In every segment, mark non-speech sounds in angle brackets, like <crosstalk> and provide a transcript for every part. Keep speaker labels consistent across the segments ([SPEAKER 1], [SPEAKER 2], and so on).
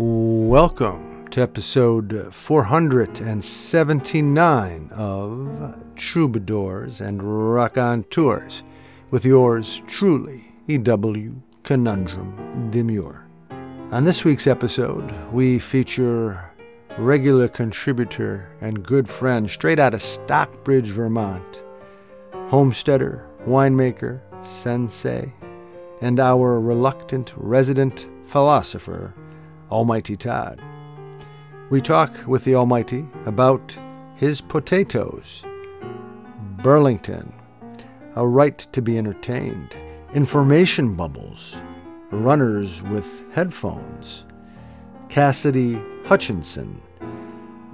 [SPEAKER 1] Welcome to episode 479 of Troubadours and Raconteurs with yours truly, E.W. Conundrum Demure. On this week's episode, we feature regular contributor and good friend straight out of Stockbridge, Vermont, homesteader, winemaker, sensei, and our reluctant resident philosopher, Almighty Todd. We talk with the Almighty about his potatoes, Burlington, a right to be entertained, information bubbles, runners with headphones, Cassidy Hutchinson,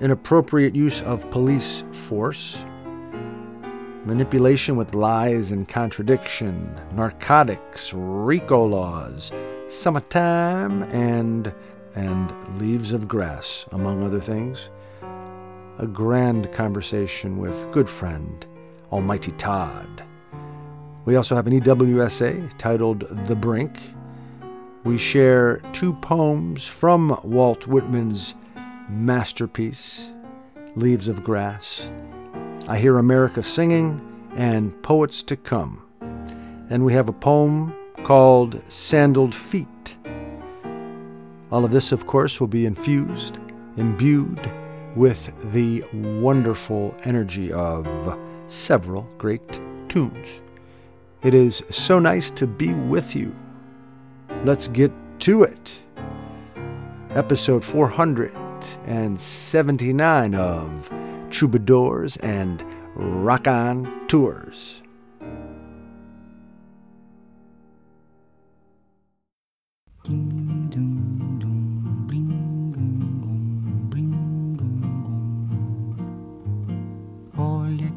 [SPEAKER 1] inappropriate use of police force, manipulation with lies and contradiction, narcotics, RICO laws, summertime, and and Leaves of Grass, among other things. A grand conversation with good friend Almighty Todd. We also have an EWSA titled The Brink. We share two poems from Walt Whitman's masterpiece, Leaves of Grass. I Hear America Singing and Poets to Come. And we have a poem called Sandaled Feet all of this, of course, will be infused, imbued with the wonderful energy of several great tunes. It is so nice to be with you. Let's get to it. Episode 479 of Troubadours and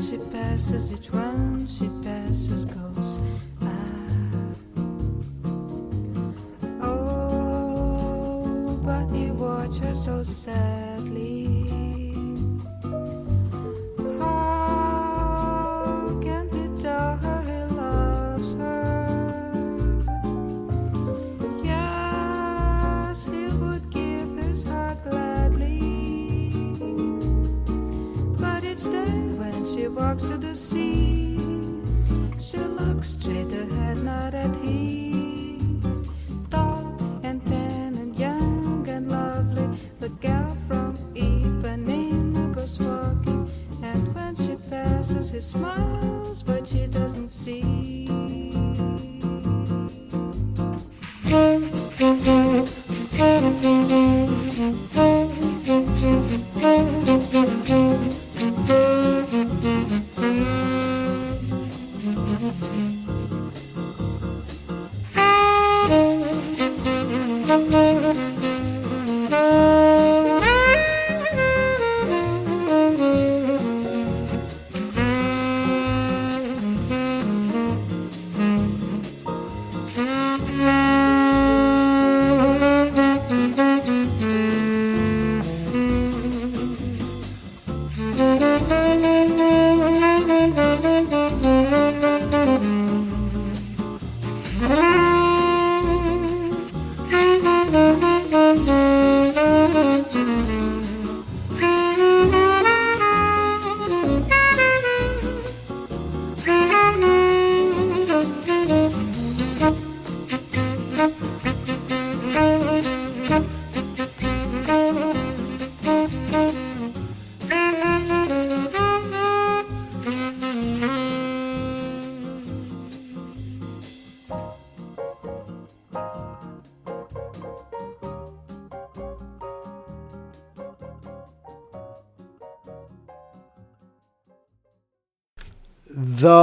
[SPEAKER 2] She passes, each one she passes goes.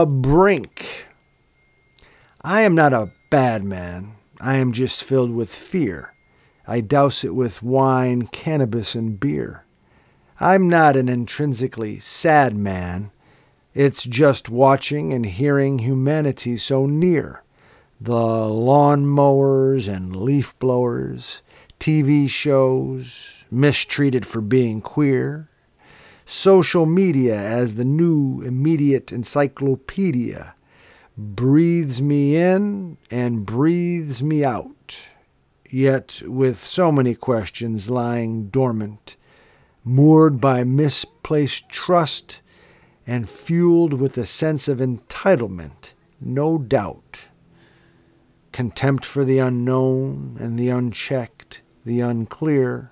[SPEAKER 1] Brink. I am not a bad man. I am just filled with fear. I douse it with wine, cannabis, and beer. I'm not an intrinsically sad man. It's just watching and hearing humanity so near. The lawn mowers and leaf blowers, TV shows, mistreated for being queer, social media as the new immediate encyclopedia breathes me in and breathes me out, yet with so many questions lying dormant, moored by misplaced trust and fueled with a sense of entitlement, no doubt. Contempt for the unknown and the unchecked, the unclear.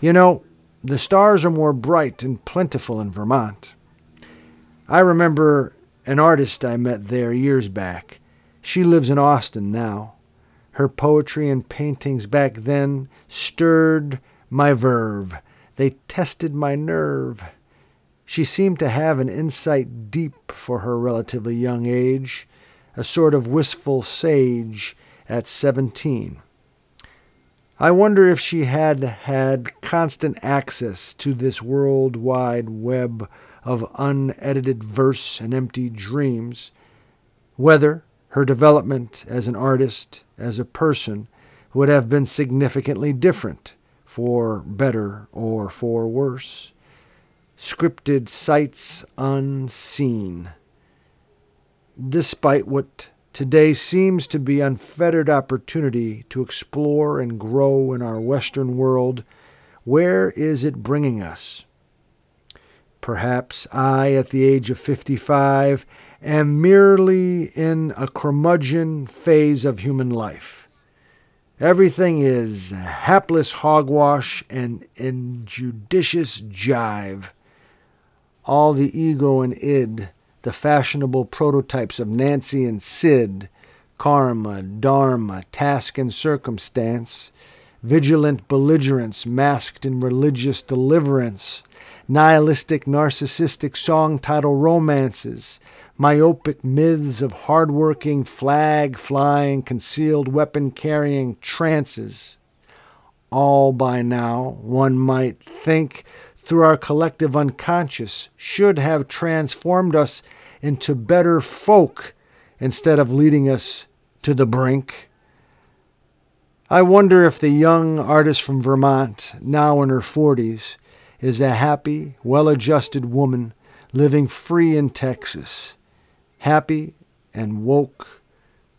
[SPEAKER 1] You know, the stars are more bright and plentiful in Vermont. I remember an artist I met there years back. She lives in Austin now. Her poetry and paintings back then stirred my verve. They tested my nerve. She seemed to have an insight deep for her relatively young age, a sort of wistful sage at seventeen. I wonder if she had had constant access to this world wide web of unedited verse and empty dreams, whether her development as an artist, as a person, would have been significantly different, for better or for worse. Scripted sights unseen. Despite what Today seems to be unfettered opportunity to explore and grow in our Western world. Where is it bringing us? Perhaps I, at the age of 55, am merely in a curmudgeon phase of human life. Everything is hapless hogwash and injudicious jive. All the ego and id the fashionable prototypes of Nancy and Sid, karma, dharma, task and circumstance, vigilant belligerence masked in religious deliverance, nihilistic narcissistic song title romances, myopic myths of hard-working, flag-flying, concealed weapon-carrying trances. All by now, one might think, through our collective unconscious should have transformed us into better folk instead of leading us to the brink. I wonder if the young artist from Vermont, now in her 40s, is a happy, well adjusted woman living free in Texas, happy and woke,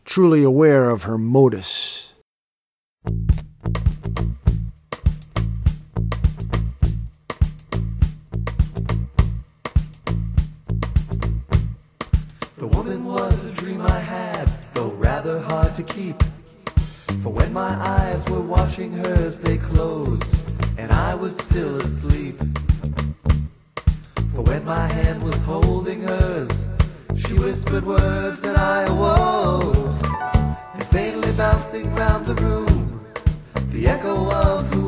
[SPEAKER 1] truly aware of her modus.
[SPEAKER 3] Keep. For when my eyes were watching hers, they closed, and I was still asleep. For when my hand was holding hers, she whispered words, and I awoke. And faintly bouncing round the room, the echo of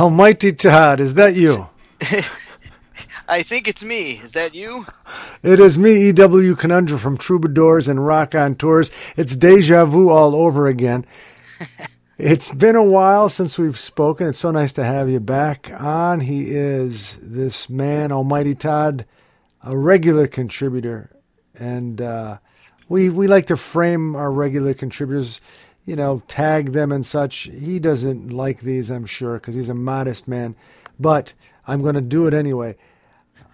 [SPEAKER 1] Almighty Todd, is that you? <laughs>
[SPEAKER 4] I think it's me. Is that you?
[SPEAKER 1] It is me, E.W. Conundrum from Troubadours and Raconteurs. It's deja vu all over again. <laughs> it's been a while since we've spoken. It's so nice to have you back on. He is this man, Almighty Todd, a regular contributor. And uh, we, we like to frame our regular contributors, you know, tag them and such. He doesn't like these, I'm sure, because he's a modest man. But I'm going to do it anyway.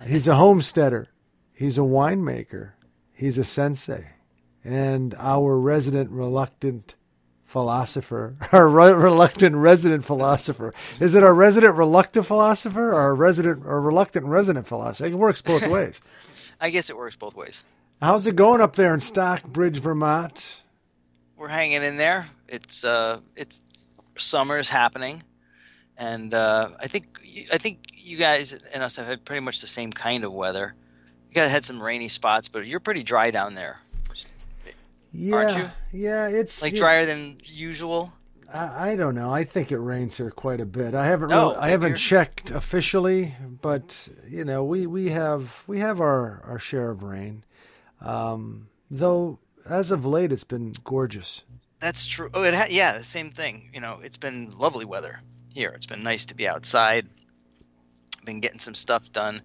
[SPEAKER 1] He's a homesteader. He's a winemaker. He's a sensei. And our resident reluctant philosopher, <laughs> our re- reluctant resident philosopher. Is it our resident reluctant philosopher or our resident or reluctant resident philosopher? It works both <laughs> ways.
[SPEAKER 4] I guess it works both ways.
[SPEAKER 1] How's it going up there in Stockbridge, Vermont?
[SPEAKER 4] We're hanging in there. It's uh, it's summer is happening, and uh, I think I think you guys and us have had pretty much the same kind of weather. You guys had some rainy spots, but you're pretty dry down there.
[SPEAKER 1] Yeah,
[SPEAKER 4] Aren't you?
[SPEAKER 1] yeah, it's
[SPEAKER 4] Like drier than usual.
[SPEAKER 1] I, I don't know. I think it rains here quite a bit. I haven't
[SPEAKER 4] No,
[SPEAKER 1] really, I haven't checked officially, but you know, we, we have we have our, our share of rain. Um, though as of late, it's been gorgeous.
[SPEAKER 4] That's true. Oh, it ha- yeah, the same thing. You know, it's been lovely weather here. It's been nice to be outside. Been getting some stuff done.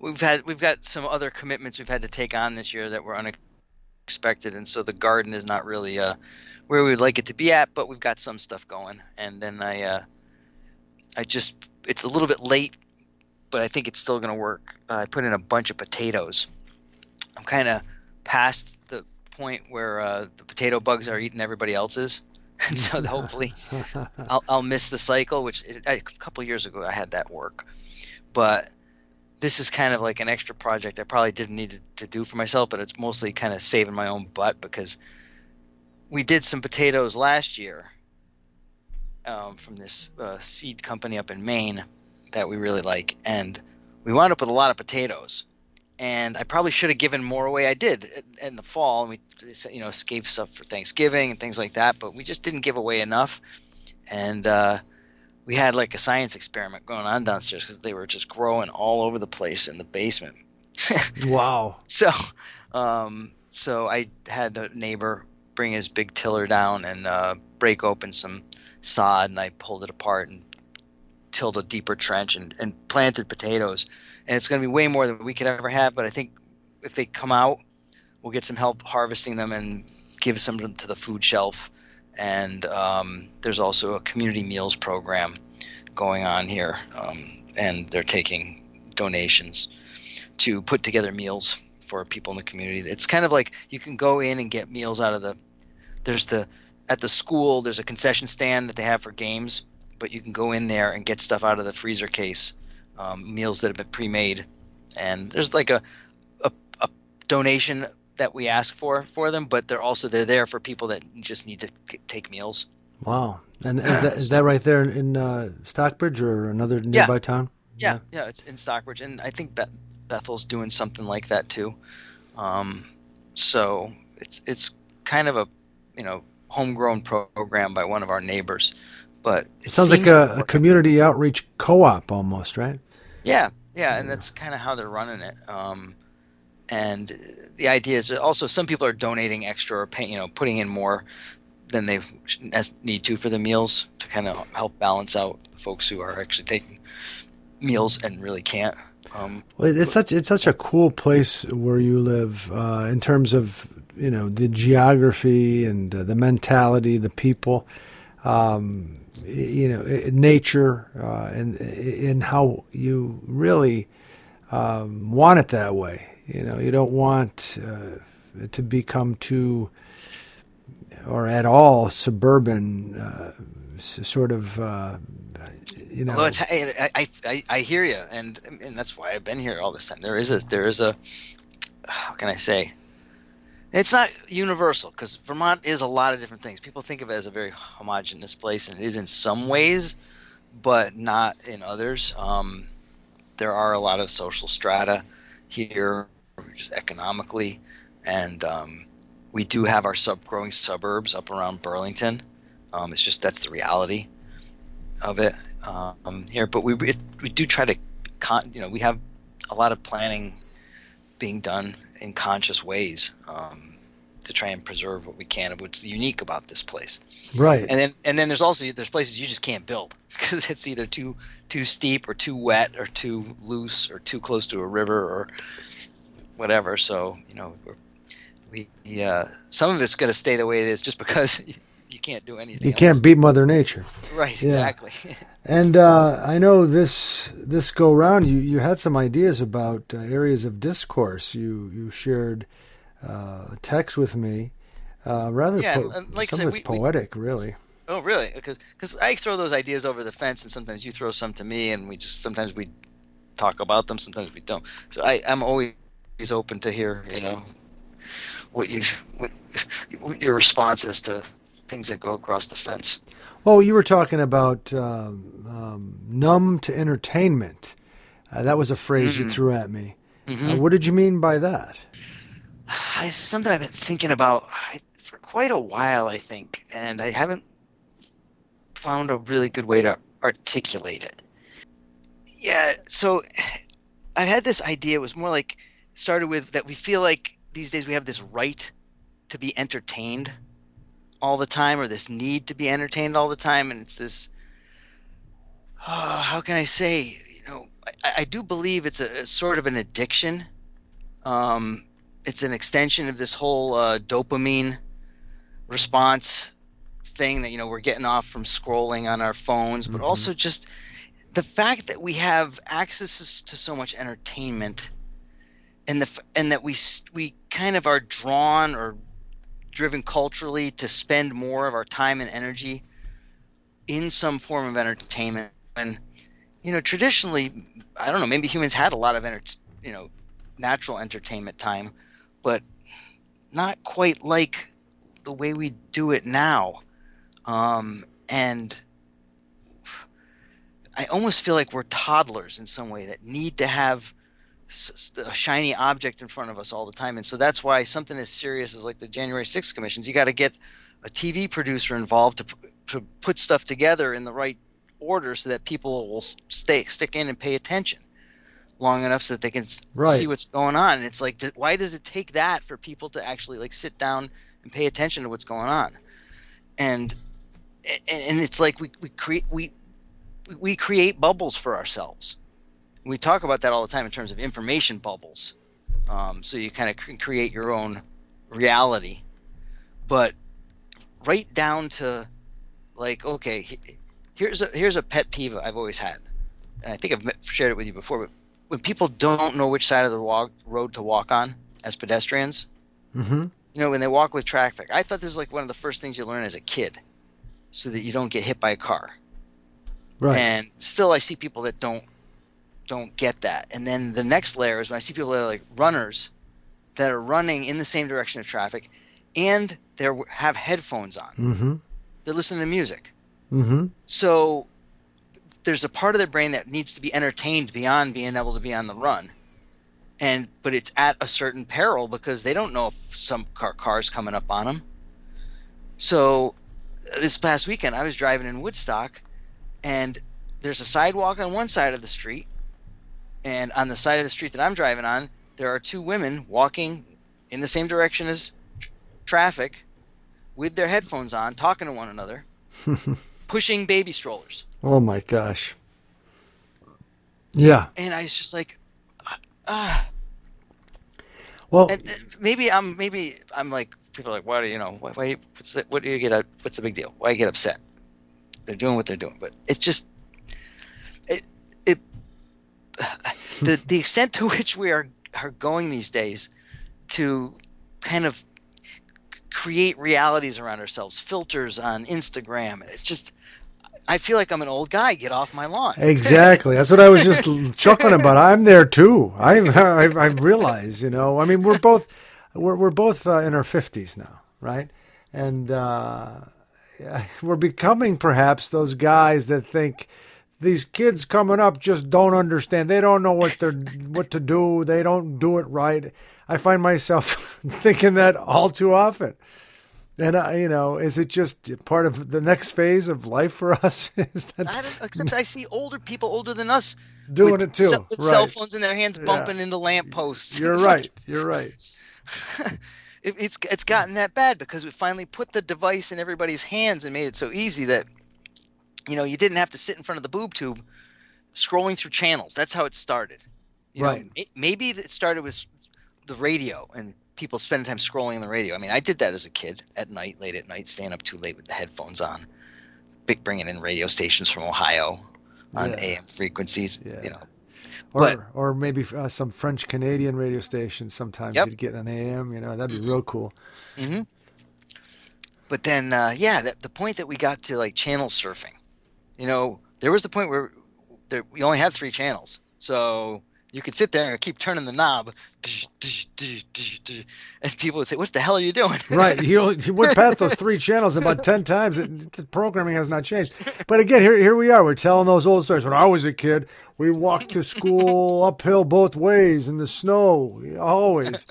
[SPEAKER 4] We've had we've got some other commitments we've had to take on this year that were unexpected, and so the garden is not really uh, where we would like it to be at. But we've got some stuff going, and then I uh, I just it's a little bit late, but I think it's still going to work. Uh, I put in a bunch of potatoes. I'm kind of past the point where uh, the potato bugs are eating everybody else's, <laughs> and so <laughs> hopefully I'll, I'll miss the cycle. Which it, a couple years ago I had that work, but this is kind of like an extra project I probably didn't need to, to do for myself, but it's mostly kind of saving my own butt because we did some potatoes last year um, from this uh, seed company up in Maine that we really like, and we wound up with a lot of potatoes. And I probably should have given more away. I did in- the fall, and we, you know, gave stuff for Thanksgiving and things like that. But we just didn't give away enough, and uh, we had like a science experiment going on downstairs because they were just growing all over the place in the basement. <laughs>
[SPEAKER 1] wow.
[SPEAKER 4] So, um, so I had a neighbor bring his big tiller down and uh, break open some sod, and I pulled it apart and tilled a deeper trench and, and planted potatoes. And it's going to be way more than we could ever have. But I think if they come out, we'll get some help harvesting them and give some to the food shelf. And um, there's also a community meals program going on here, um, and they're taking donations to put together meals for people in the community. It's kind of like you can go in and get meals out of the. There's the at the school. There's a concession stand that they have for games, but you can go in there and get stuff out of the freezer case, um, meals that have been pre-made, and there's like a, a a donation that we ask for for them, but they're also they're there for people that just need to k- take meals.
[SPEAKER 1] Wow. And is that, is that right there in uh, Stockbridge or another nearby town?
[SPEAKER 4] Yeah, yeah, it's in Stockbridge, and I think Beth- Bethel's doing something like that too. Um, so it's it's kind of a you know homegrown program by one of our neighbors, but
[SPEAKER 1] It sounds like a, a community outreach co-op almost, right?
[SPEAKER 4] Yeah, yeah, and that's kind of how they're running it. Um, and the idea is that also some people are donating extra or pay, you know putting in more than they need to for the meals to kind of help balance out the folks who are actually taking meals and really can't. Um,
[SPEAKER 1] Well, it's such it's such a cool place where you live uh, in terms of you know the geography and uh, the mentality, the people, um, you know, nature, uh, and and how you really um, want it that way. You know, you don't want uh, to become too or at all suburban, uh, sort of. Uh, you know,
[SPEAKER 4] Although I, I, I hear you, and and that's why I've been here all this time. There is a there is a how can I say? It's not universal because Vermont is a lot of different things. People think of it as a very homogenous place, and it is in some ways, but not in others. Um, there are a lot of social strata here, just economically, and um, we do have our sub growing suburbs up around Burlington. Um, it's just that's the reality of it um, here, but we we do try to, con- you know, we have a lot of planning being done in conscious ways um, to try and preserve what we can of what's unique about this place.
[SPEAKER 1] Right.
[SPEAKER 4] And then and then there's also there's places you just can't build <laughs> because it's either too too steep or too wet or too loose or too close to a river or whatever. So you know we're, we uh, some of it's going to stay the way it is just because <laughs> you can't do anything.
[SPEAKER 1] you
[SPEAKER 4] else.
[SPEAKER 1] can't beat Mother Nature.
[SPEAKER 4] Right.
[SPEAKER 1] Yeah.
[SPEAKER 4] Exactly. <laughs>
[SPEAKER 1] And uh, I know this this go round, you, you had some ideas about uh, areas of discourse. You you shared uh, text with me, uh, rather
[SPEAKER 4] Yeah,
[SPEAKER 1] po-
[SPEAKER 4] and like I
[SPEAKER 1] some
[SPEAKER 4] said,
[SPEAKER 1] of it's
[SPEAKER 4] we- we-
[SPEAKER 1] poetic, really.
[SPEAKER 4] oh really? Because because I throw those ideas over the fence and sometimes you throw some to me and we just sometimes we talk about them sometimes we don't. So I I'm always open to hear you know what you what, what your response is to things that go across the fence.
[SPEAKER 1] Oh, you were talking about um, um, numb to entertainment. Uh, that was a phrase you
[SPEAKER 4] Mhm.
[SPEAKER 1] threw at me.
[SPEAKER 4] Mm-hmm.
[SPEAKER 1] Uh, what did you mean by that?
[SPEAKER 4] It's something I've been thinking about for quite a while, I think, and I haven't found a really good way to articulate it. Yeah, so <sighs> I had this idea. It was more like started with that we feel like these days we have this right to be entertained all the time, or this need to be entertained all the time, and it's this. Uh, how can I say? You know, I, I do believe it's a, a sort of an addiction. Um, it's an extension of this whole uh, dopamine response thing that you know we're getting off from scrolling on our phones, but
[SPEAKER 1] Mhm.
[SPEAKER 4] also just the fact that we have access to so much entertainment, and the and that we we kind of are drawn or driven culturally to spend more of our time and energy in some form of entertainment. And you know, traditionally, I don't know, maybe humans had a lot of enter- you know natural entertainment time, but not quite like the way we do it now. Um, and I almost feel like we're toddlers in some way that need to have a shiny object in front of us all the time. And so that's why something as serious as like the January 6th commissions, you got to get a TV producer involved to, p- to put stuff together in the right order so that people will stay stick in and pay attention long enough so that they can
[SPEAKER 1] Right.
[SPEAKER 4] see what's going on. And it's like, why does it take that for people to actually like sit down and pay attention to what's going on? And and, and it's like we, we create we we create bubbles for ourselves. We talk about that all the time in terms of information bubbles. Um, so you kind of create your own reality, but right down to like, okay, here's a here's a pet peeve I've always had, and I think I've met- shared it with you before. But when people don't know which side of the walk, road to walk on as pedestrians,
[SPEAKER 1] hmm
[SPEAKER 4] you know, when they walk with traffic, I thought this was like one of the first things you learn as a kid, so that you don't get hit by a car.
[SPEAKER 1] Right.
[SPEAKER 4] And still, I see people that don't don't get that. And then the next layer is when I see people that are like runners that are running in the same direction of traffic, and they have headphones on.
[SPEAKER 1] hmm
[SPEAKER 4] They're listening to music.
[SPEAKER 1] hmm
[SPEAKER 4] So there's a part of their brain that needs to be entertained beyond being able to be on the run. And but it's at a certain peril because they don't know if some car cars coming up on them. So this past weekend I was driving in Woodstock and there's a sidewalk on one side of the street and on the side of the street that I'm driving on there are two women walking in the same direction as tr- traffic with their headphones on talking to one another <laughs> pushing baby strollers.
[SPEAKER 1] oh my gosh. Yeah.
[SPEAKER 4] And I was just like, ah.
[SPEAKER 1] Well,
[SPEAKER 4] And, and maybe I'm maybe I'm like people are like, why do you know? Why, why what's the, what do you get? up- What's the big deal? Why you get upset? They're doing what they're doing, but it's just the <laughs> the extent to which we are are going these days to kind of create realities around ourselves, filters on Instagram. It's just I feel like I'm an old guy. Get off my lawn. <laughs>
[SPEAKER 1] Exactly. That's what I was just chuckling about. I'm there too. I <laughs> I, I realize, you know. I mean, we're both we're we're both uh, in our fifties now, right? And uh, we're becoming perhaps those guys that think these kids coming up just don't understand. They don't know what they're what to do. They don't do it right. I find myself <laughs> thinking that all too often. And uh, you know, is it just part of the next phase of life for <laughs> us? is that
[SPEAKER 4] I don't, except I see older people older than us
[SPEAKER 1] doing
[SPEAKER 4] with
[SPEAKER 1] it too?
[SPEAKER 4] with cell phones in their hands,
[SPEAKER 1] Yeah.
[SPEAKER 4] bumping into lampposts. <laughs>
[SPEAKER 1] You're
[SPEAKER 4] It's
[SPEAKER 1] right.
[SPEAKER 4] like-
[SPEAKER 1] You're right.
[SPEAKER 4] it, it's it's gotten that bad because we finally put the device in everybody's hands and made it so easy that you know you didn't have to sit in front of the boob tube scrolling through channels. That's how it started. You know,
[SPEAKER 1] Right.
[SPEAKER 4] it- maybe it started with the radio and people spending time scrolling on the radio. I mean, I did that as a kid at night, late at night, staying up too late with the headphones on, big bringing in radio stations from Ohio on
[SPEAKER 1] Yeah.
[SPEAKER 4] AM frequencies.
[SPEAKER 1] Yeah.
[SPEAKER 4] You know,
[SPEAKER 1] Or
[SPEAKER 4] But-
[SPEAKER 1] or maybe uh, some French Canadian radio stations. Sometimes
[SPEAKER 4] Yep.
[SPEAKER 1] you'd get an AM. You know, that'd be real cool.
[SPEAKER 4] hmm But then, uh, yeah, that, the point that we got to like channel surfing, you know, there was the point where there, we only had three channels, so you could sit there and keep turning the knob, and people would say, "What the hell are you doing?" <laughs>
[SPEAKER 1] Right. You, went past those three channels about 10 times. The programming has not changed. But again, here, here we are. We're telling those old stories. When I was a kid, we walked to school uphill both ways in the snow, always.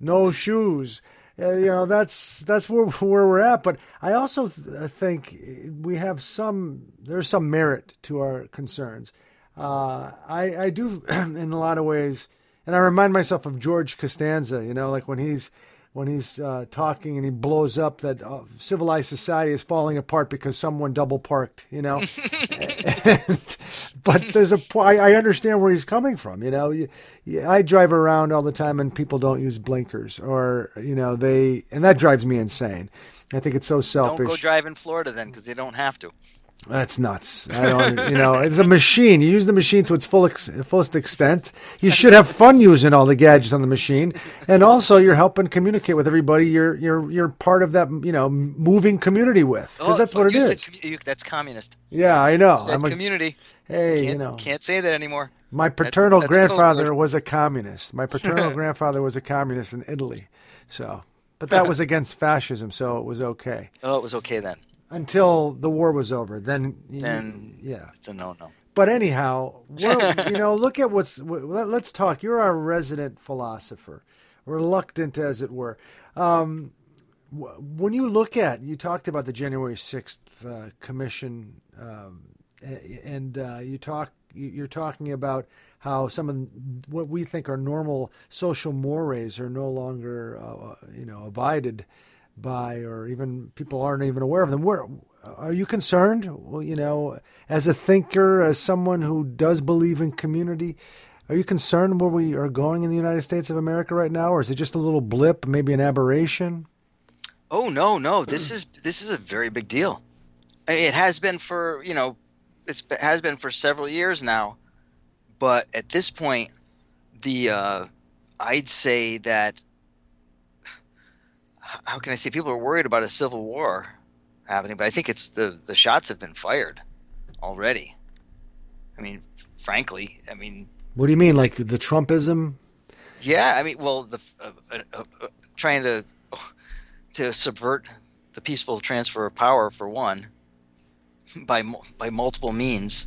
[SPEAKER 1] No shoes. Uh, you know, that's that's where, where we're at. But I also th- think we have some, there's some merit to our concerns. Uh, I, I do, <clears throat> in a lot of ways, and I remind myself of George Costanza, you know, like when he's when he's uh, talking and he blows up that uh, civilized society is falling apart because someone double parked, you know. <laughs> and, but there's a po- I, I understand where he's coming from, you know. You, you, I drive around all the time and people don't use blinkers, or you know they, and that drives me insane. I think it's so selfish.
[SPEAKER 4] Don't go drive in Florida then, because they don't have to.
[SPEAKER 1] That's nuts. I don't, you know, it's a machine. You use the machine to its full ex- fullest extent. You <laughs> should have fun using all the gadgets on the machine, and also you're helping communicate with everybody. You're you're you're part of that, you know, moving community with because
[SPEAKER 4] Oh,
[SPEAKER 1] that's what it is.
[SPEAKER 4] you commu- you- that's communist.
[SPEAKER 1] yeah, I know.
[SPEAKER 4] Said
[SPEAKER 1] I'm a,
[SPEAKER 4] community.
[SPEAKER 1] hey,
[SPEAKER 4] Can't,
[SPEAKER 1] you know,
[SPEAKER 4] can't say that anymore.
[SPEAKER 1] my paternal
[SPEAKER 4] that's code
[SPEAKER 1] grandfather was a communist. My paternal <laughs> grandfather was a communist in Italy, so. But that was <laughs> against fascism, so it was okay
[SPEAKER 4] Oh, it was okay then.
[SPEAKER 1] Until the war was over. Then,
[SPEAKER 4] Then-
[SPEAKER 1] yeah.
[SPEAKER 4] It's a no-no.
[SPEAKER 1] But anyhow, <laughs> you know, look at what's. let- Let's talk. You're our resident philosopher, reluctant as it were. Um, when you look at, you talked about the January sixth uh, commission, um, and uh, you talk. you- You're talking about how some of what we think are normal social mores are no longer, uh, you know, abided by, or even people aren't even aware of them. Where are you concerned? Well, you know, as a thinker, as someone who does believe in community, are you concerned where we are going in the United States of America right now, or is it just a little blip, maybe an aberration?
[SPEAKER 4] Oh no, no. This is this is a very big deal. It has been for you know, it's it has been for several years now, but at this point, the uh, I'd say that how can I say people are worried about a civil war happening, but I think it's the the shots have been fired already. I mean, frankly, I mean,
[SPEAKER 1] What do you mean, like the Trumpism?
[SPEAKER 4] yeah, I mean, well, the uh, uh, uh, trying to <sighs> to subvert the peaceful transfer of power for one by by multiple means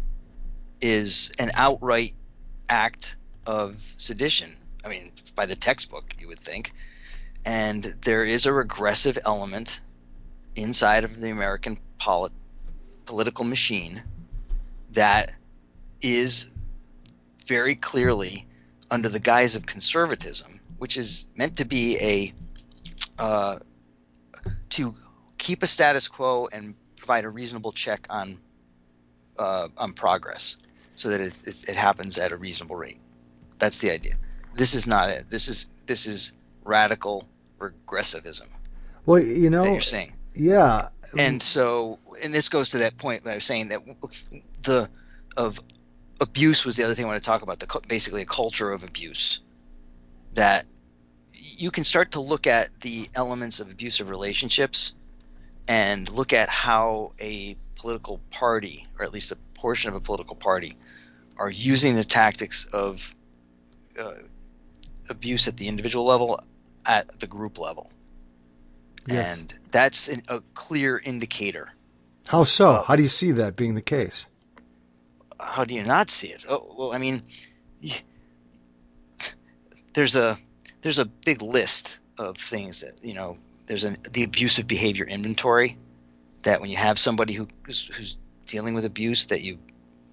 [SPEAKER 4] is an outright act of sedition. I mean, by the textbook, you would think, and there is a regressive element inside of the American polit- political machine that is very clearly under the guise of conservatism, which is meant to be a uh, to keep a status quo and provide a reasonable check on uh, on progress, so that it, it, it happens at a reasonable rate. That's the idea. This is not it. This is this is radical regressivism
[SPEAKER 1] Well, you know,
[SPEAKER 4] you're saying
[SPEAKER 1] yeah,
[SPEAKER 4] and so and this goes to that point that I was saying that the of abuse was the other thing I want to talk about the basically a culture of abuse that you can start to look at the elements of abusive relationships and look at how a political party or at least a portion of a political party are using the tactics of uh, abuse at the individual level at the group level
[SPEAKER 1] Yes.
[SPEAKER 4] and that's an, a clear indicator.
[SPEAKER 1] how so? How do you see that being the case?
[SPEAKER 4] How do you not see it? Oh, well, I mean, there's a there's a big list of things that you know there's an the abusive behavior inventory that when you have somebody who who's, who's dealing with abuse that you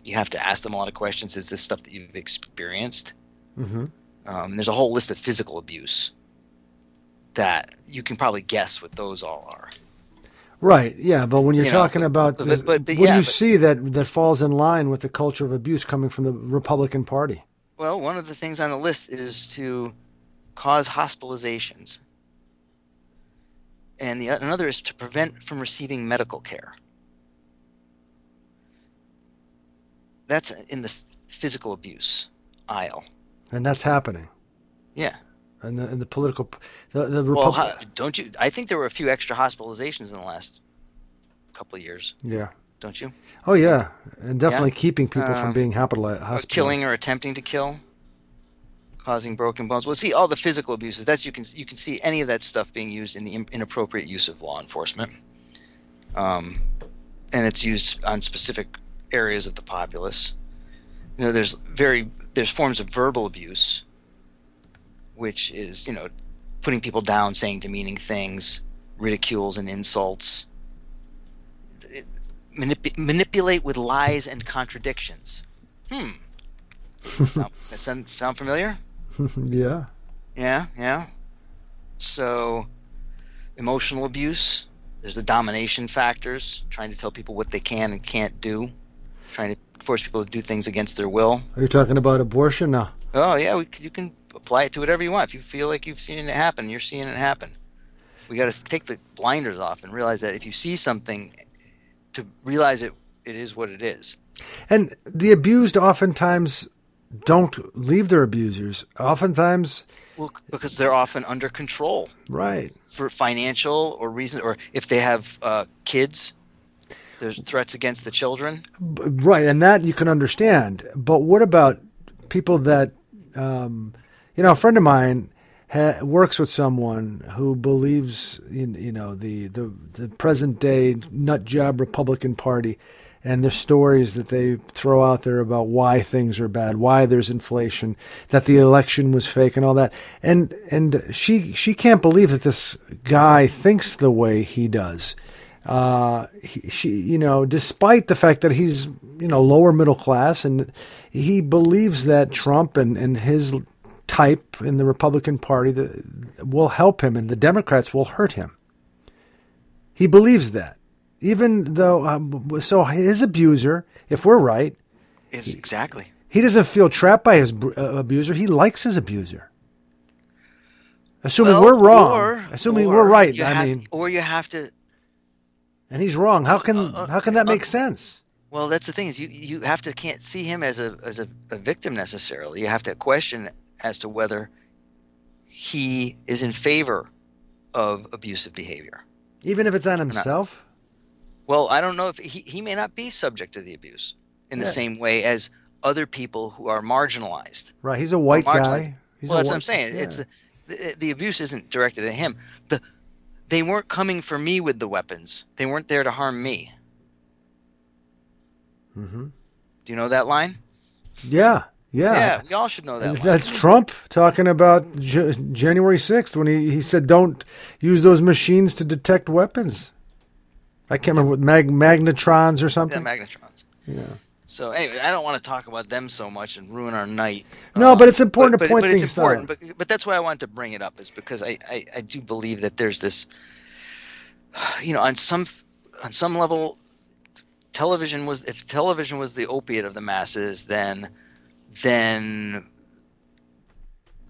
[SPEAKER 4] you have to ask them a lot of questions. Is this stuff that you've experienced?
[SPEAKER 1] hmm
[SPEAKER 4] Um, there's a whole list of physical abuse that you can probably guess what those all are.
[SPEAKER 1] Right. Yeah, but when you're
[SPEAKER 4] You know,
[SPEAKER 1] talking about,
[SPEAKER 4] but-
[SPEAKER 1] the-
[SPEAKER 4] but- but
[SPEAKER 1] what
[SPEAKER 4] yeah,
[SPEAKER 1] do you see that that falls in line with the culture of abuse coming from the Republican Party?
[SPEAKER 4] Well, one of the things on the list is to cause hospitalizations, and the another is to prevent from receiving medical care. That's in the physical abuse aisle.
[SPEAKER 1] And that's happening.
[SPEAKER 4] Yeah.
[SPEAKER 1] And the, and the political, the, the
[SPEAKER 4] Well,
[SPEAKER 1] Republic.
[SPEAKER 4] ho- don't you? I think there were a few extra hospitalizations in the last couple of years.
[SPEAKER 1] yeah.
[SPEAKER 4] Don't you?
[SPEAKER 1] Oh yeah, and definitely
[SPEAKER 4] Yeah.
[SPEAKER 1] keeping people
[SPEAKER 4] Uh,
[SPEAKER 1] from being hospitali- hospitalized.
[SPEAKER 4] killing or attempting to kill, causing broken bones. Well, see all the physical abuses. That's you can you can see any of that stuff being used in the in- inappropriate use of law enforcement, um, and it's used on specific areas of the populace. You know, there's very there's forms of verbal abuse, which is you know putting people down, saying demeaning things, ridicules and insults. It- manip- manipulate with lies and contradictions. Hmm. <laughs> sound, that sound, sound familiar? <laughs>
[SPEAKER 1] yeah.
[SPEAKER 4] Yeah, yeah. So, emotional abuse. There's the domination factors, trying to tell people what they can and can't do, trying to force people to do things against their will.
[SPEAKER 1] Are you talking about abortion now?
[SPEAKER 4] Oh yeah, we, you can apply it to whatever you want. If you feel like you've seen it happen, you're seeing it happen. We got to take the blinders off and realize that if you see something, to realize it, it is what it is.
[SPEAKER 1] And the abused oftentimes don't leave their abusers. Oftentimes,
[SPEAKER 4] Well, because they're often under control
[SPEAKER 1] right.
[SPEAKER 4] for financial or reason, or if they have uh, kids, there's threats against the children.
[SPEAKER 1] Right, and that you can understand. But what about people that, um, you know, a friend of mine ha- works with someone who believes in, you know, the, the, the present day nut job Republican Party and the stories that they throw out there about why things are bad, why there's inflation, that the election was fake and all that. And, and she, she can't believe that this guy thinks the way he does uh, he, she, you know, despite the fact that he's, you know, lower middle class and he believes that Trump and, and his type in the Republican Party that will help him and the Democrats will hurt him. He believes that. Even though, um, so his abuser, if we're right,
[SPEAKER 4] Is exactly.
[SPEAKER 1] he doesn't feel trapped by his uh, abuser. He likes his abuser. Assuming
[SPEAKER 4] Well,
[SPEAKER 1] we're wrong.
[SPEAKER 4] or-
[SPEAKER 1] assuming
[SPEAKER 4] or
[SPEAKER 1] we're right. I
[SPEAKER 4] have-
[SPEAKER 1] mean,
[SPEAKER 4] or you have to
[SPEAKER 1] and he's wrong. How can
[SPEAKER 4] Uh, uh,
[SPEAKER 1] how can that
[SPEAKER 4] uh,
[SPEAKER 1] make sense?
[SPEAKER 4] Well, that's the thing is you you have to can't see him as a as a, a victim necessarily. You have to question as to whether he is in favor of abusive behavior.
[SPEAKER 1] Even if it's on himself?
[SPEAKER 4] Well, I don't know if he, he may not be subject to the abuse in the same way as other people who are marginalized.
[SPEAKER 1] Right. He's a white guy. He's
[SPEAKER 4] well, that's what I'm saying.
[SPEAKER 1] yeah.
[SPEAKER 4] It's the, the abuse isn't directed at him. The they weren't coming for me with the weapons. They weren't there to harm me.
[SPEAKER 1] Mhm.
[SPEAKER 4] Do you know that line?
[SPEAKER 1] Yeah. Yeah.
[SPEAKER 4] Yeah, we all should know that line.
[SPEAKER 1] That's Trump talking about J- January 6th when he, he said, don't use those machines to detect weapons. I can't remember what mag- magnetrons or
[SPEAKER 4] Yeah,
[SPEAKER 1] something.
[SPEAKER 4] magnetrons.
[SPEAKER 1] Yeah.
[SPEAKER 4] So anyway, I don't want to talk about them so much and ruin our night.
[SPEAKER 1] No,
[SPEAKER 4] Um,
[SPEAKER 1] but it's important to
[SPEAKER 4] but,
[SPEAKER 1] point
[SPEAKER 4] but
[SPEAKER 1] things
[SPEAKER 4] it's important,
[SPEAKER 1] out.
[SPEAKER 4] But, but that's why I wanted to bring it up is because I, I, I do believe that there's this, <sighs> you know, on some on some level, television was if television was the opiate of the masses, then then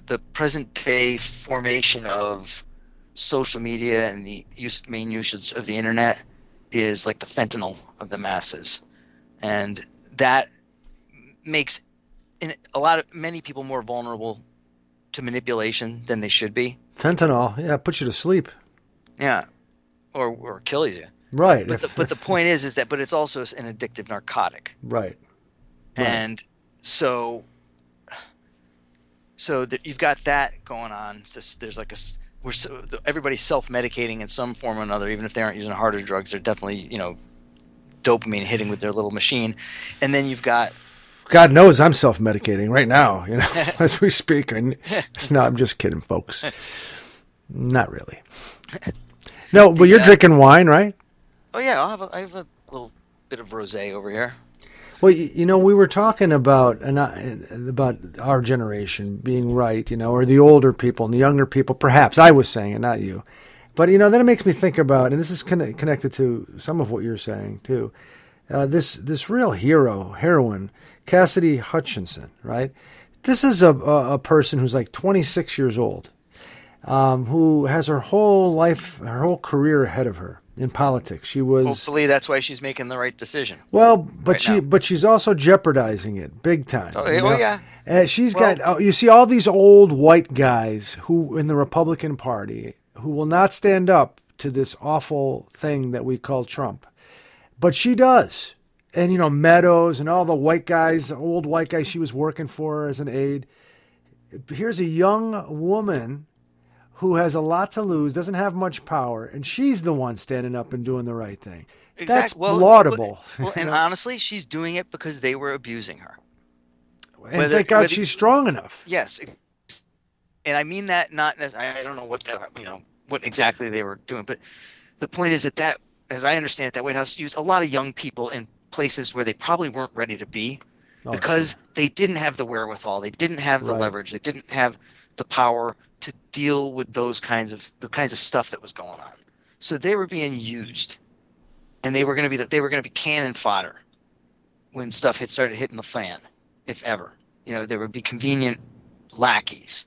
[SPEAKER 4] the present day formation of social media and the use, main usage of the internet is like the fentanyl of the masses, and that makes in a lot of many people more vulnerable to manipulation than they should be.
[SPEAKER 1] Fentanyl, yeah, puts you to sleep.
[SPEAKER 4] Yeah, or or kills you.
[SPEAKER 1] Right.
[SPEAKER 4] But
[SPEAKER 1] if-
[SPEAKER 4] the, but the point is, is that but it's also an addictive narcotic,
[SPEAKER 1] right. Right.
[SPEAKER 4] and so so that you've got that going on. Just, there's like a we're so, everybody's self medicating in some form or another, even if they aren't using harder drugs. They're definitely you know dopamine hitting with their little machine, and then you've got
[SPEAKER 1] God knows I'm self medicating right now, <laughs> you know, <laughs> as we speak. And, <laughs> no, I'm just kidding, folks. Not really. No, but
[SPEAKER 4] The,
[SPEAKER 1] you're
[SPEAKER 4] uh,
[SPEAKER 1] drinking wine, right?
[SPEAKER 4] Oh yeah, I'll have a, I have a little bit of rosé over here.
[SPEAKER 1] Well, you know, we were talking about and I- about our generation being right, you know, or the older people and the younger people. Perhaps I was saying it, not you. But you know, then it makes me think about, and this is conne- connected to some of what you're saying too. Uh, this this real hero, heroine, Cassidy Hutchinson, right? This is a, a, a person who's like 26 years old, um, who has her whole life, her whole career ahead of her in politics. She was
[SPEAKER 4] Hopefully, that's why she's making the right decision.
[SPEAKER 1] well, but
[SPEAKER 4] right
[SPEAKER 1] she
[SPEAKER 4] now.
[SPEAKER 1] but she's also jeopardizing it big time.
[SPEAKER 4] Oh, oh, yeah.
[SPEAKER 1] And she's
[SPEAKER 4] Well-
[SPEAKER 1] got oh, you see all these old white guys who in the Republican Party who will not stand up to this awful thing that we call Trump. But she does. And you know, Meadows and all the white guys, old white guys she was working for as an aide. Here's a young woman who has a lot to lose, doesn't have much power, and she's the one standing up and doing the right thing. That's
[SPEAKER 4] well,
[SPEAKER 1] laudable.
[SPEAKER 4] Well, <laughs> and honestly, she's doing it because they were abusing her.
[SPEAKER 1] And
[SPEAKER 4] Whether-
[SPEAKER 1] thank God
[SPEAKER 4] whether-
[SPEAKER 1] she's strong enough.
[SPEAKER 4] Yes, and I mean that not. I I don't know what that you know what exactly they were doing, but the point is that that, as I understand it, that White House used a lot of young people in places where they probably weren't ready to be
[SPEAKER 1] Oh,
[SPEAKER 4] because they didn't have the wherewithal, they didn't have the
[SPEAKER 1] Right.
[SPEAKER 4] leverage, they didn't have the power to deal with those kinds of the kinds of stuff that was going on. So they were being used, and they were going to be the- they were going to be cannon fodder when stuff had started hitting the fan, if ever. You know, there would be convenient lackeys.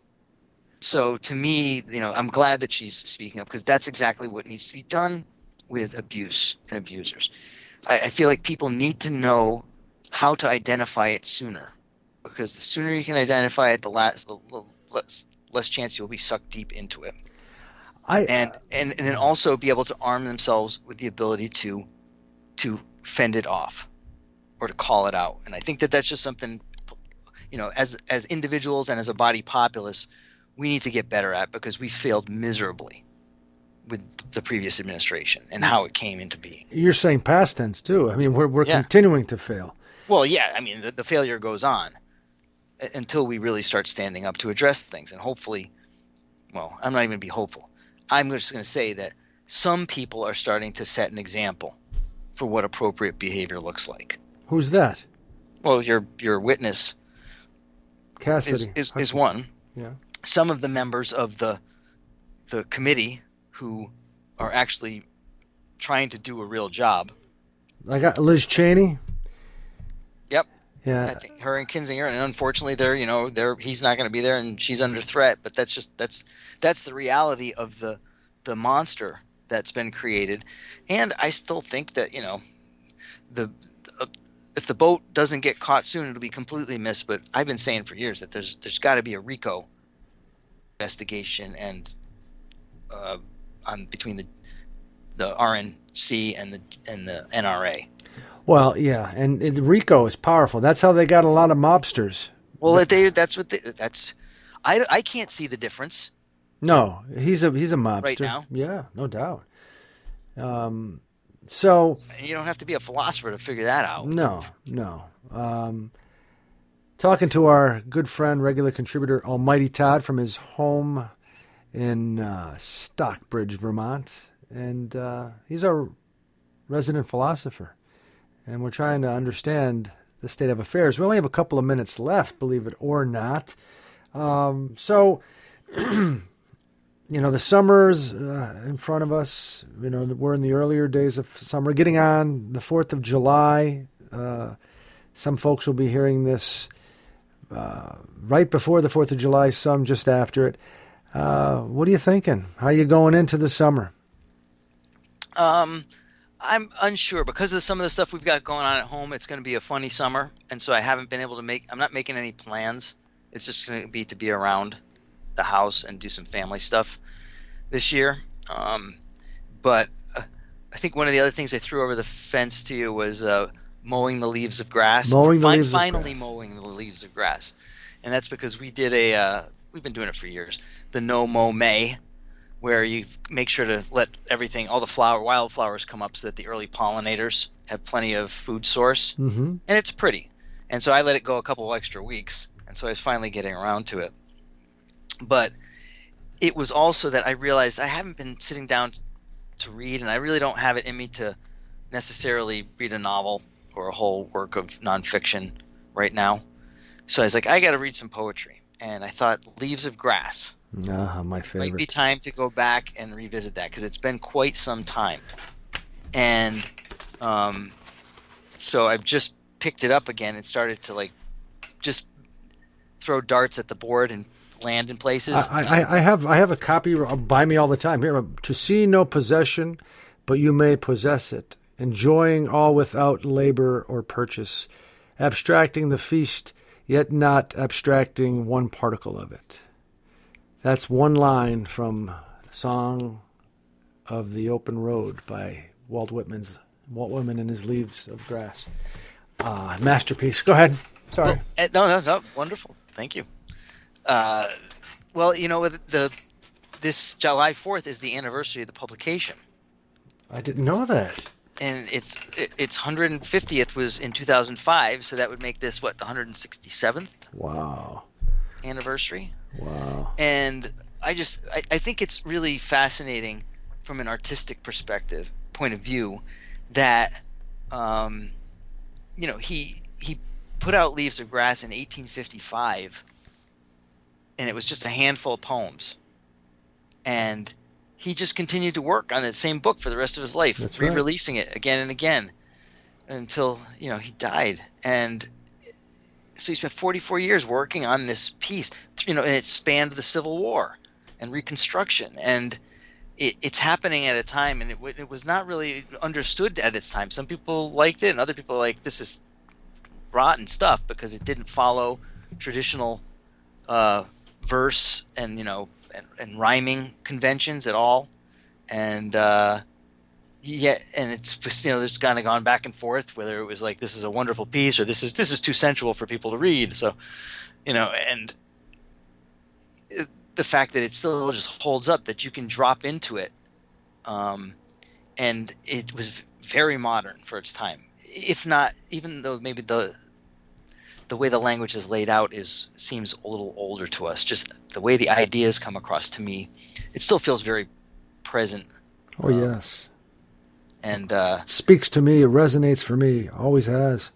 [SPEAKER 4] So to me, you know, I'm glad that she's speaking up because that's exactly what needs to be done with abuse and abusers. I, I feel like people need to know how to identify it sooner because the sooner you can identify it, the less, the the less, chance you'll be sucked deep into it.
[SPEAKER 1] I
[SPEAKER 4] And, and and then also be able to arm themselves with the ability to to fend it off or to call it out. And I think that that's just something you know, as as individuals and as a body populace, we need to get better at because we failed miserably with the previous administration and how it came into being.
[SPEAKER 1] you're saying past tense too. I mean, we're we're
[SPEAKER 4] Yeah.
[SPEAKER 1] continuing to fail.
[SPEAKER 4] Well, yeah, I mean, the, the failure goes on until we really start standing up to address things. And hopefully, well, I'm not even going to be hopeful. I'm just going to say that some people are starting to set an example for what appropriate behavior looks like.
[SPEAKER 1] Who's that?
[SPEAKER 4] Well, your your witness
[SPEAKER 1] Cassidy
[SPEAKER 4] is, is, is one.
[SPEAKER 1] Yeah.
[SPEAKER 4] Some of the members of the the committee who are actually trying to do a real job.
[SPEAKER 1] I got Liz Cheney.
[SPEAKER 4] Yep. I think her and Kinzinger, and unfortunately, they're you know they're he's not going to be there, and she's under threat. But that's just that's that's the reality of the the monster that's been created, and I still think that you know the. Uh, if the boat doesn't get caught soon, it'll be completely missed. But I've been saying for years that there's there's got to be a RICO investigation and uh, on between the the RNC and the and the NRA.
[SPEAKER 1] Well, yeah, and it, RICO is powerful. That's how they got a lot of mobsters.
[SPEAKER 4] Well, they, that's what they, that's. I, I can't see the difference.
[SPEAKER 1] No, he's a he's a mobster.
[SPEAKER 4] Right now?
[SPEAKER 1] Yeah, no doubt. Um, so
[SPEAKER 4] You don't have to be a philosopher to figure that out.
[SPEAKER 1] no, no. Um, talking to our good friend, regular contributor Almighty Todd from his home in uh, Stockbridge, Vermont, and uh, he's our resident philosopher, and we're trying to understand the state of affairs. We only have a couple of minutes left, believe it or not. Um, so, <clears throat> you know, the summer's uh, in front of us. You know, we're in the earlier days of summer, getting on the 4th of July. Uh, some folks will be hearing this uh, right before the 4th of July, some just after it. Uh, what are you thinking? How are you going into the summer?
[SPEAKER 4] Um, I'm unsure because of some of the stuff we've got going on at home. It's going to be a funny summer, and so I haven't been able to make. I'm not making any plans. It's just going to be to be around the house and do some family stuff this year. Um, but uh, I think one of the other things I threw over the fence to you was uh, mowing the leaves of grass.
[SPEAKER 1] Mowing the
[SPEAKER 4] Fin-
[SPEAKER 1] leaves of
[SPEAKER 4] finally
[SPEAKER 1] grass.
[SPEAKER 4] mowing the leaves of grass, and that's because we did a. Uh, we've been doing it for years. The no mow May, where you make sure to let everything, all the flower, wildflowers come up so that the early pollinators have plenty of food source,
[SPEAKER 1] Mm-hmm.
[SPEAKER 4] and it's pretty. And so I let it go a couple extra weeks, and so I was finally getting around to it. But it was also that I realized I haven't been sitting down to read, and I really don't have it in me to necessarily read a novel or a whole work of nonfiction right now. So I was like, I got to read some poetry, and I thought Leaves of Grass
[SPEAKER 1] Ah, my favorite.
[SPEAKER 4] might be time to go back and revisit that because it's been quite some time. And um, so I've just picked it up again and started to like just throw darts at the board and land in places.
[SPEAKER 1] I, I, I have I have a copy by me all the time. Here, to see no possession, but you may possess it, enjoying all without labor or purchase, abstracting the feast, yet not abstracting one particle of it. That's one line from Song of the Open Road by Walt Whitman's Walt Whitman and his Leaves of Grass. Uh, masterpiece. Go ahead. Sorry.
[SPEAKER 4] Well, eh, no, no, no. Wonderful. Thank you. Uh, well, you know, the this July Fourth is the anniversary of the publication,
[SPEAKER 1] I didn't know that.
[SPEAKER 4] and it's it, its 150th was in 2005, so that would make this what the 167th
[SPEAKER 1] Wow.
[SPEAKER 4] Anniversary.
[SPEAKER 1] Wow.
[SPEAKER 4] and I just I, I think it's really fascinating from an artistic perspective point of view that um, you know he he put out Leaves of Grass in 1855 and it was just a handful of poems and he just continued to work on that same book for the rest of his life
[SPEAKER 1] That's
[SPEAKER 4] re-releasing it again and again until you know he died and so he spent 44 years working on this piece you know and it spanned the civil war and reconstruction. And it, it's happening at a time and it, it was not really understood at its time. Some people liked it and other people like this is rotten stuff because it didn't follow traditional uh, verse and you know and, and rhyming conventions at all. And uh, yeah, and it's just, you know there's kind of gone back and forth whether it was like this is a wonderful piece or this is this is too sensual for people to read. So, you know, and it- the fact that it still just holds up that you can drop into it, um, and it was very modern for its time. If not, even though maybe the the way the language is laid out is seems a little older to us. Just the way the ideas come across to me, it still feels very present
[SPEAKER 1] Oh yes.
[SPEAKER 4] And uh,
[SPEAKER 1] It speaks to me. It resonates for me. Always has.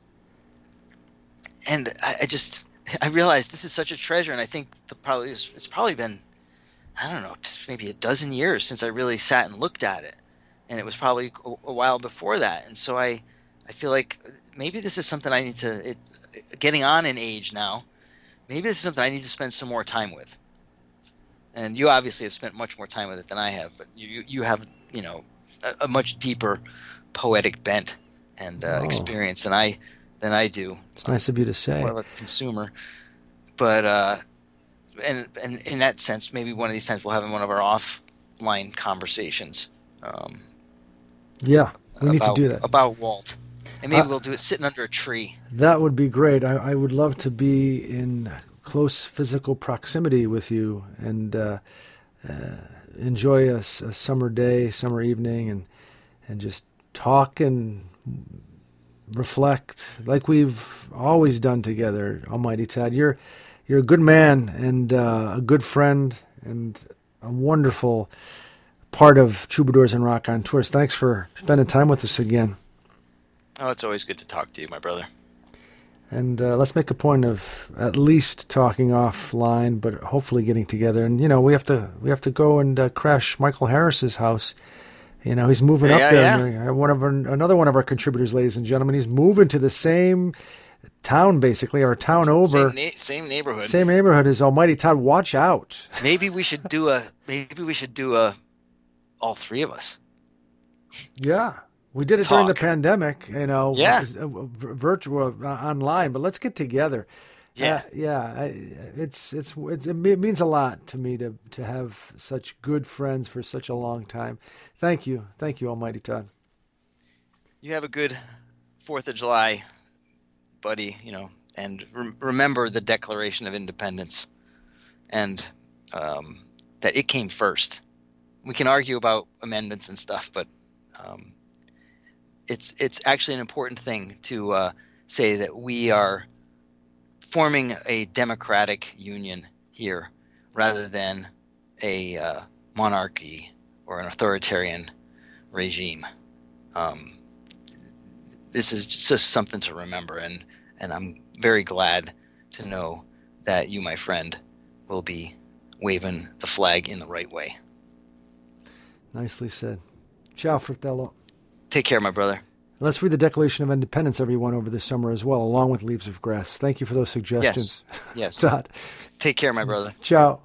[SPEAKER 4] and I, I just I realized this is such a treasure, and I think the probably it's probably been I don't know maybe a dozen years since I really sat and looked at it, and it was probably a, a while before that, and so I I feel like maybe this is something I need to it, getting on in age now. Maybe this is something I need to spend some more time with. And you obviously have spent much more time with it than I have, but you you, you have you know a, a much deeper poetic bent and uh,
[SPEAKER 1] Oh.
[SPEAKER 4] experience than I than I do
[SPEAKER 1] It's nice of you to say.
[SPEAKER 4] more of a consumer. But uh, and and in that sense, maybe one of these times we'll have one of our offline conversations. Um,
[SPEAKER 1] Yeah, we need to do that.
[SPEAKER 4] about Walt, and maybe
[SPEAKER 1] Uh,
[SPEAKER 4] we'll do it sitting under a tree.
[SPEAKER 1] That would be great. I, I would love to be in close physical proximity with you and uh, uh, enjoy a summer day, summer evening, and and just talk and reflect like we've always done together. Almighty Todd, you're you're a good man and uh, a good friend and a wonderful part of Troubadours and Raconteurs. Thanks for spending time with us again.
[SPEAKER 4] Oh, it's always good to talk to you, my brother.
[SPEAKER 1] And uh, let's make a point of at least talking offline, but hopefully getting together. And you know, we have to we have to go and uh, crash Michael Harris's house. You know, he's moving up there.
[SPEAKER 4] yeah.
[SPEAKER 1] Uh, One of our, another one of our contributors, ladies and gentlemen, he's moving to the same town, basically, or town over,
[SPEAKER 4] Same, na- same neighborhood.
[SPEAKER 1] same neighborhood as Almighty Todd. Watch out! <laughs>
[SPEAKER 4] Maybe we should do a. Maybe we should do a. All three of us.
[SPEAKER 1] Yeah, we did it during the pandemic. You know,
[SPEAKER 4] Yeah.
[SPEAKER 1] uh, virtual uh, online, but let's get together.
[SPEAKER 4] Yeah.
[SPEAKER 1] Uh, yeah. I, it's, it's it's it means a lot to me to to have such good friends for such a long time. Thank you, thank you, Almighty Todd.
[SPEAKER 4] you have a good Fourth of July, buddy. You know, and rem- remember the Declaration of Independence, and um, that it came first. We can argue about amendments and stuff, but um, it's it's actually an important thing to uh, say that we are forming a democratic union here, rather than a uh, monarchy or an authoritarian regime. Um, this is just something to remember, and and I'm very glad to know that you, my friend, will be waving the flag in the right way.
[SPEAKER 5] Nicely said. Ciao, Fratello.
[SPEAKER 4] Take care, my brother.
[SPEAKER 5] Let's read the Declaration of Independence, everyone, over the summer as well, along with Leaves of Grass. Thank you for those suggestions.
[SPEAKER 4] Yes. Yes. <laughs>
[SPEAKER 5] Todd.
[SPEAKER 4] Take care, my brother.
[SPEAKER 5] Ciao.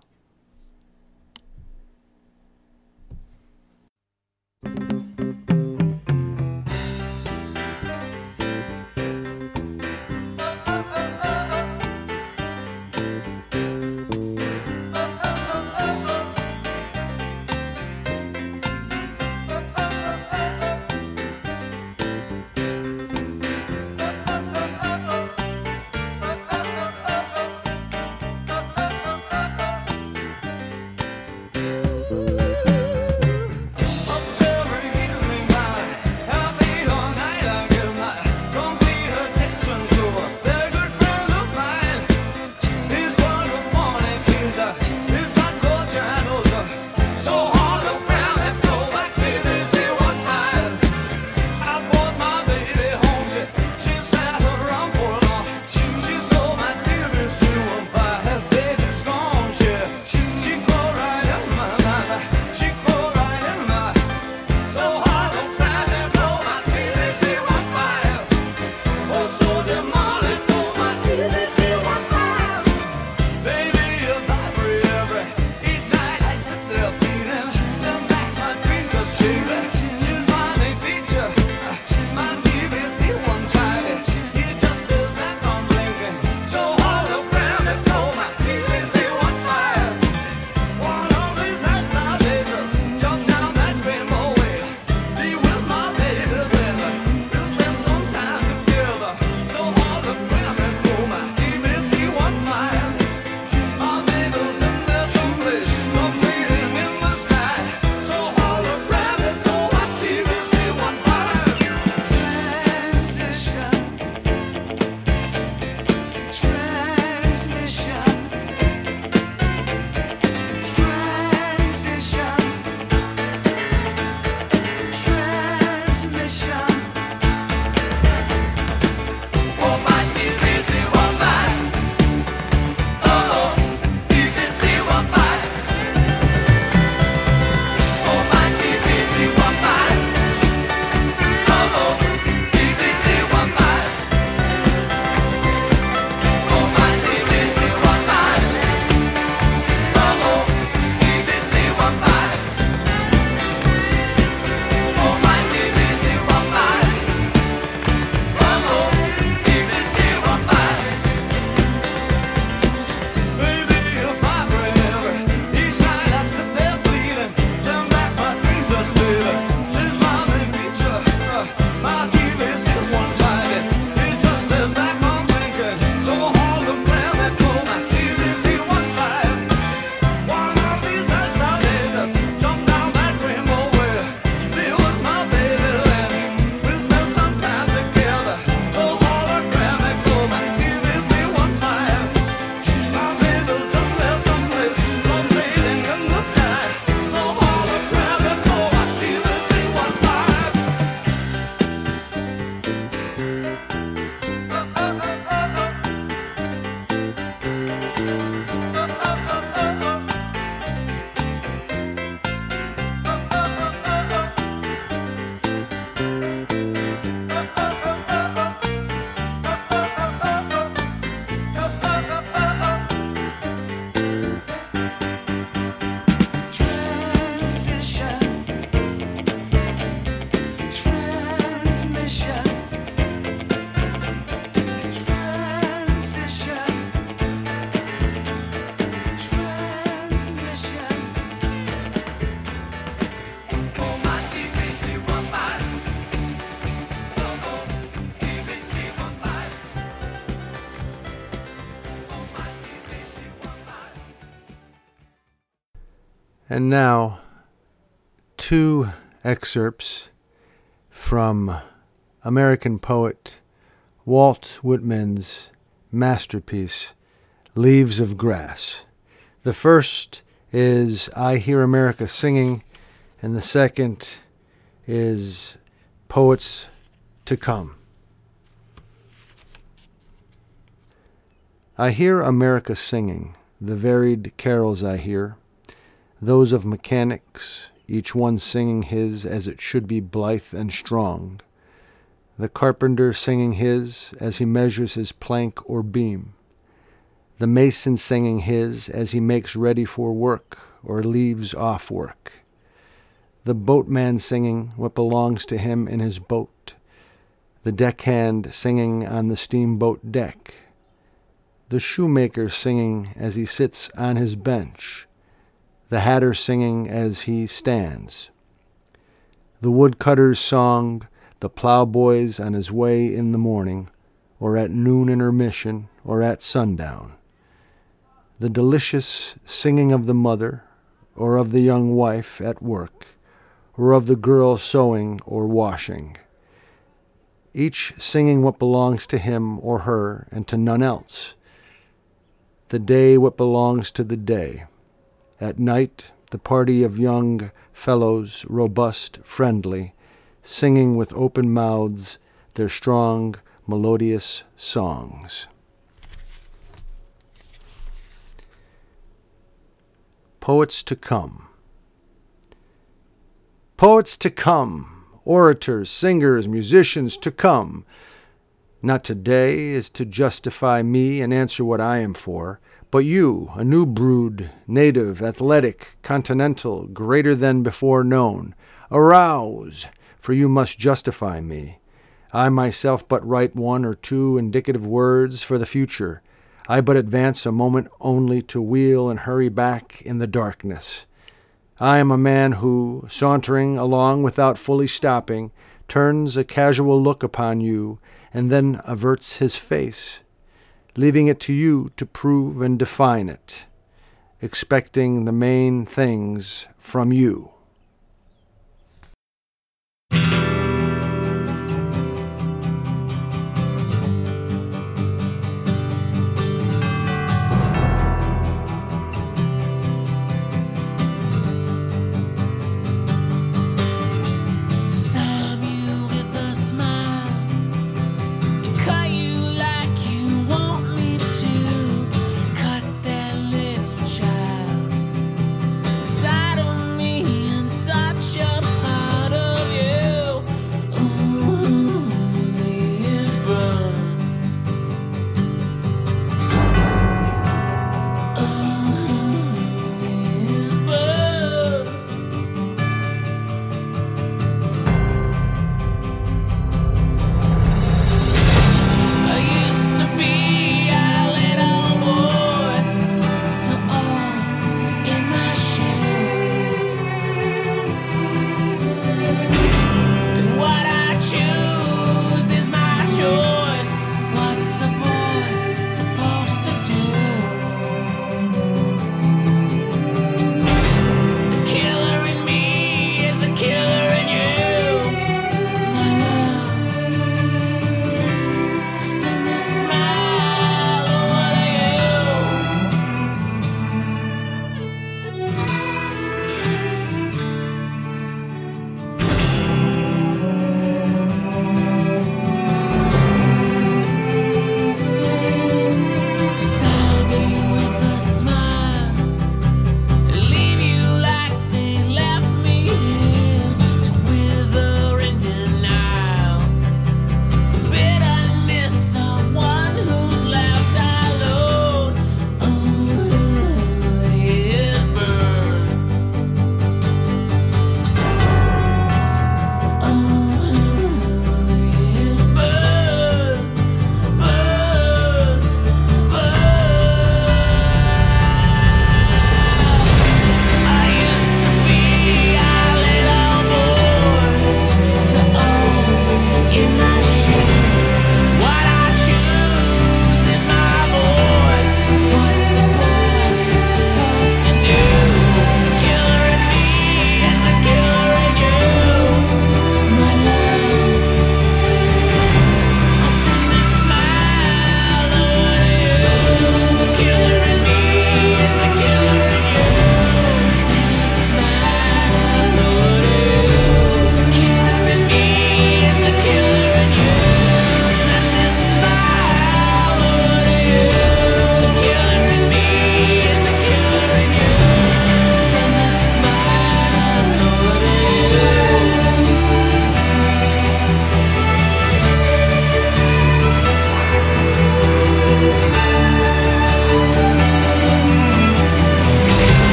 [SPEAKER 5] And now, two excerpts from American poet Walt Whitman's masterpiece, Leaves of Grass. The first is I Hear America Singing, and the second
[SPEAKER 1] is Poets to Come. I hear America singing, the varied carols I hear, those of mechanics, each one singing his as it should be blithe and strong, the carpenter singing his as he measures his plank or beam, the mason singing his as he makes ready for work or leaves off work, the boatman singing what belongs to him in his boat, the deckhand singing on the steamboat deck, the shoemaker singing as he sits on his bench, the hatter singing as he stands, the woodcutter's song, the plowboy's on his way in the morning, or at noon intermission, or at sundown, the delicious singing of the mother, or of the young wife at work, or of the girl sewing or washing, each singing what belongs to him or her and to none else. The day what belongs to the day. At night, the party of young fellows, robust, friendly, singing with open mouths their strong, melodious songs. Poets to come. Poets to come, orators, singers, musicians to come not today is to justify me and answer what I am for, but you, a new brood, native, athletic, continental, greater than before known. Arouse, for you must justify me. I myself but write one or two indicative words for the future. I but advance a moment only to wheel and hurry back in the darkness. I am a man who, sauntering along without fully stopping, turns a casual look upon you and then averts his face, leaving it to you to prove and define it, expecting the main things from you.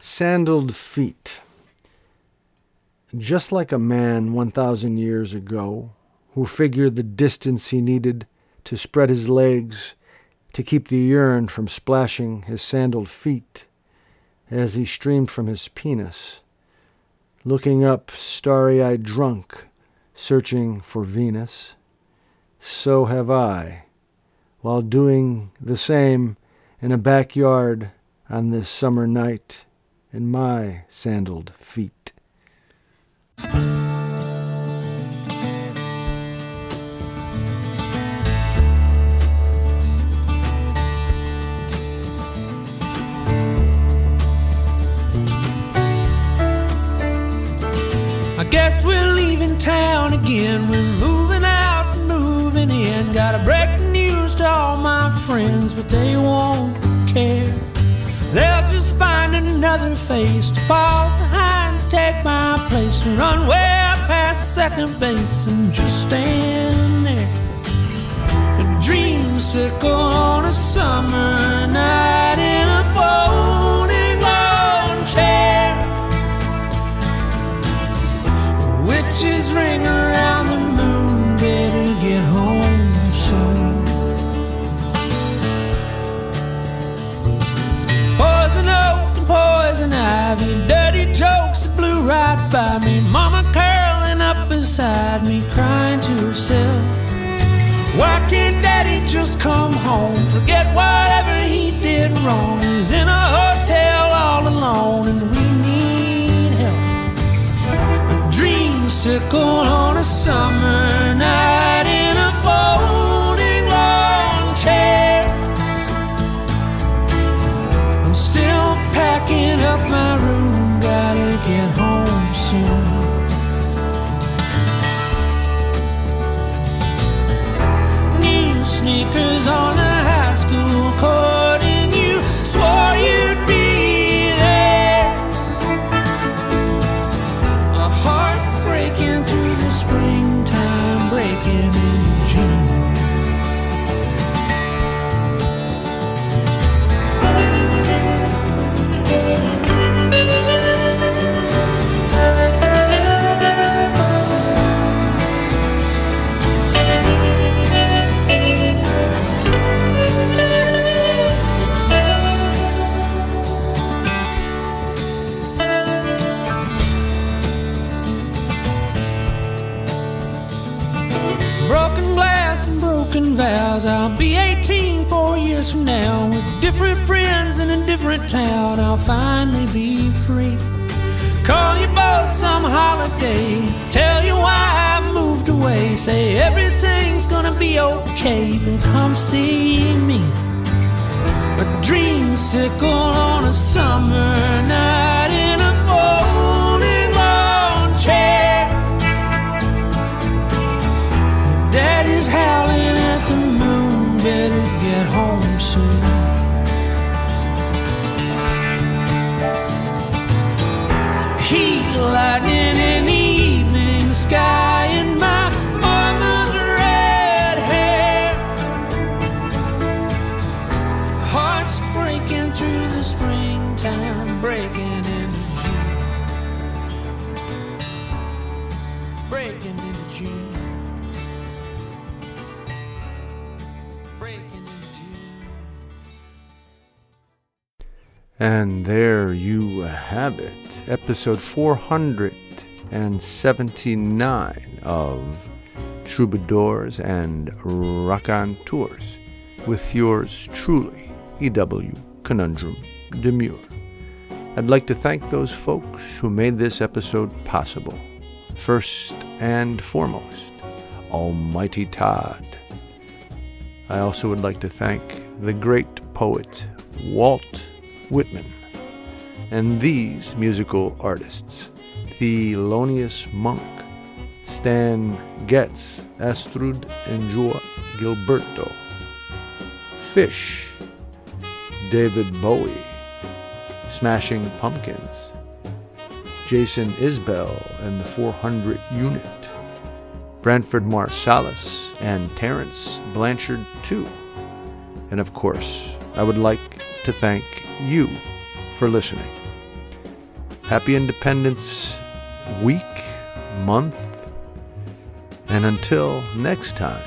[SPEAKER 1] Sandaled feet. Just like a man 1,000 years ago who figured the distance he needed to spread his legs to keep the urine from splashing his sandaled feet as he streamed from his penis, looking up starry eyed drunk, searching for Venus, so have I, while doing the same in a backyard on this summer night in my sandaled feet.
[SPEAKER 6] I guess we're leaving town again. We're moving another face to fall behind, take my place, to run way past second base and just stand there. A dreamsicle on a summer night in a folding lawn chair. Witches ring dirty jokes blew right by me. Mama curling up beside me, crying to herself. Why can't daddy just come home? Forget whatever he did wrong. He's in a hotel all alone, and we need help dreamsicle on a summer different friends in a different town. I'll finally be free. Call you both some holiday. Tell you why I moved away. Say everything's gonna be okay. Then come see me. A dream dreamsicle on a summer night in a folding lawn chair. Daddy's howling at the moon, better get home soon. Lightning in the evening sky, and my mama's red hair. Hearts breaking through the springtime, breaking into June. Breaking into June.
[SPEAKER 1] And there you have it, episode 479 of Troubadours and Rock on Tours, with yours truly, E.W. Conundrum Demure. I'd like to thank those folks who made this episode possible. First and foremost, Almighty Todd. I also would like to thank the great poet Walt Whitman and these musical artists Thelonious Monk, Stan Getz, Astrud and João Gilberto, Phish, David Bowie, Smashing Pumpkins, Jason Isbell and the 400 Unit, Branford Marsalis and Terence Blanchard too. And of course, I would like to thank you for listening. Happy Independence Week, month, and until next time,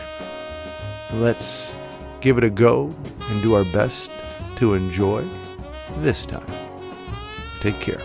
[SPEAKER 1] let's give it a go and do our best to enjoy this time. Take care.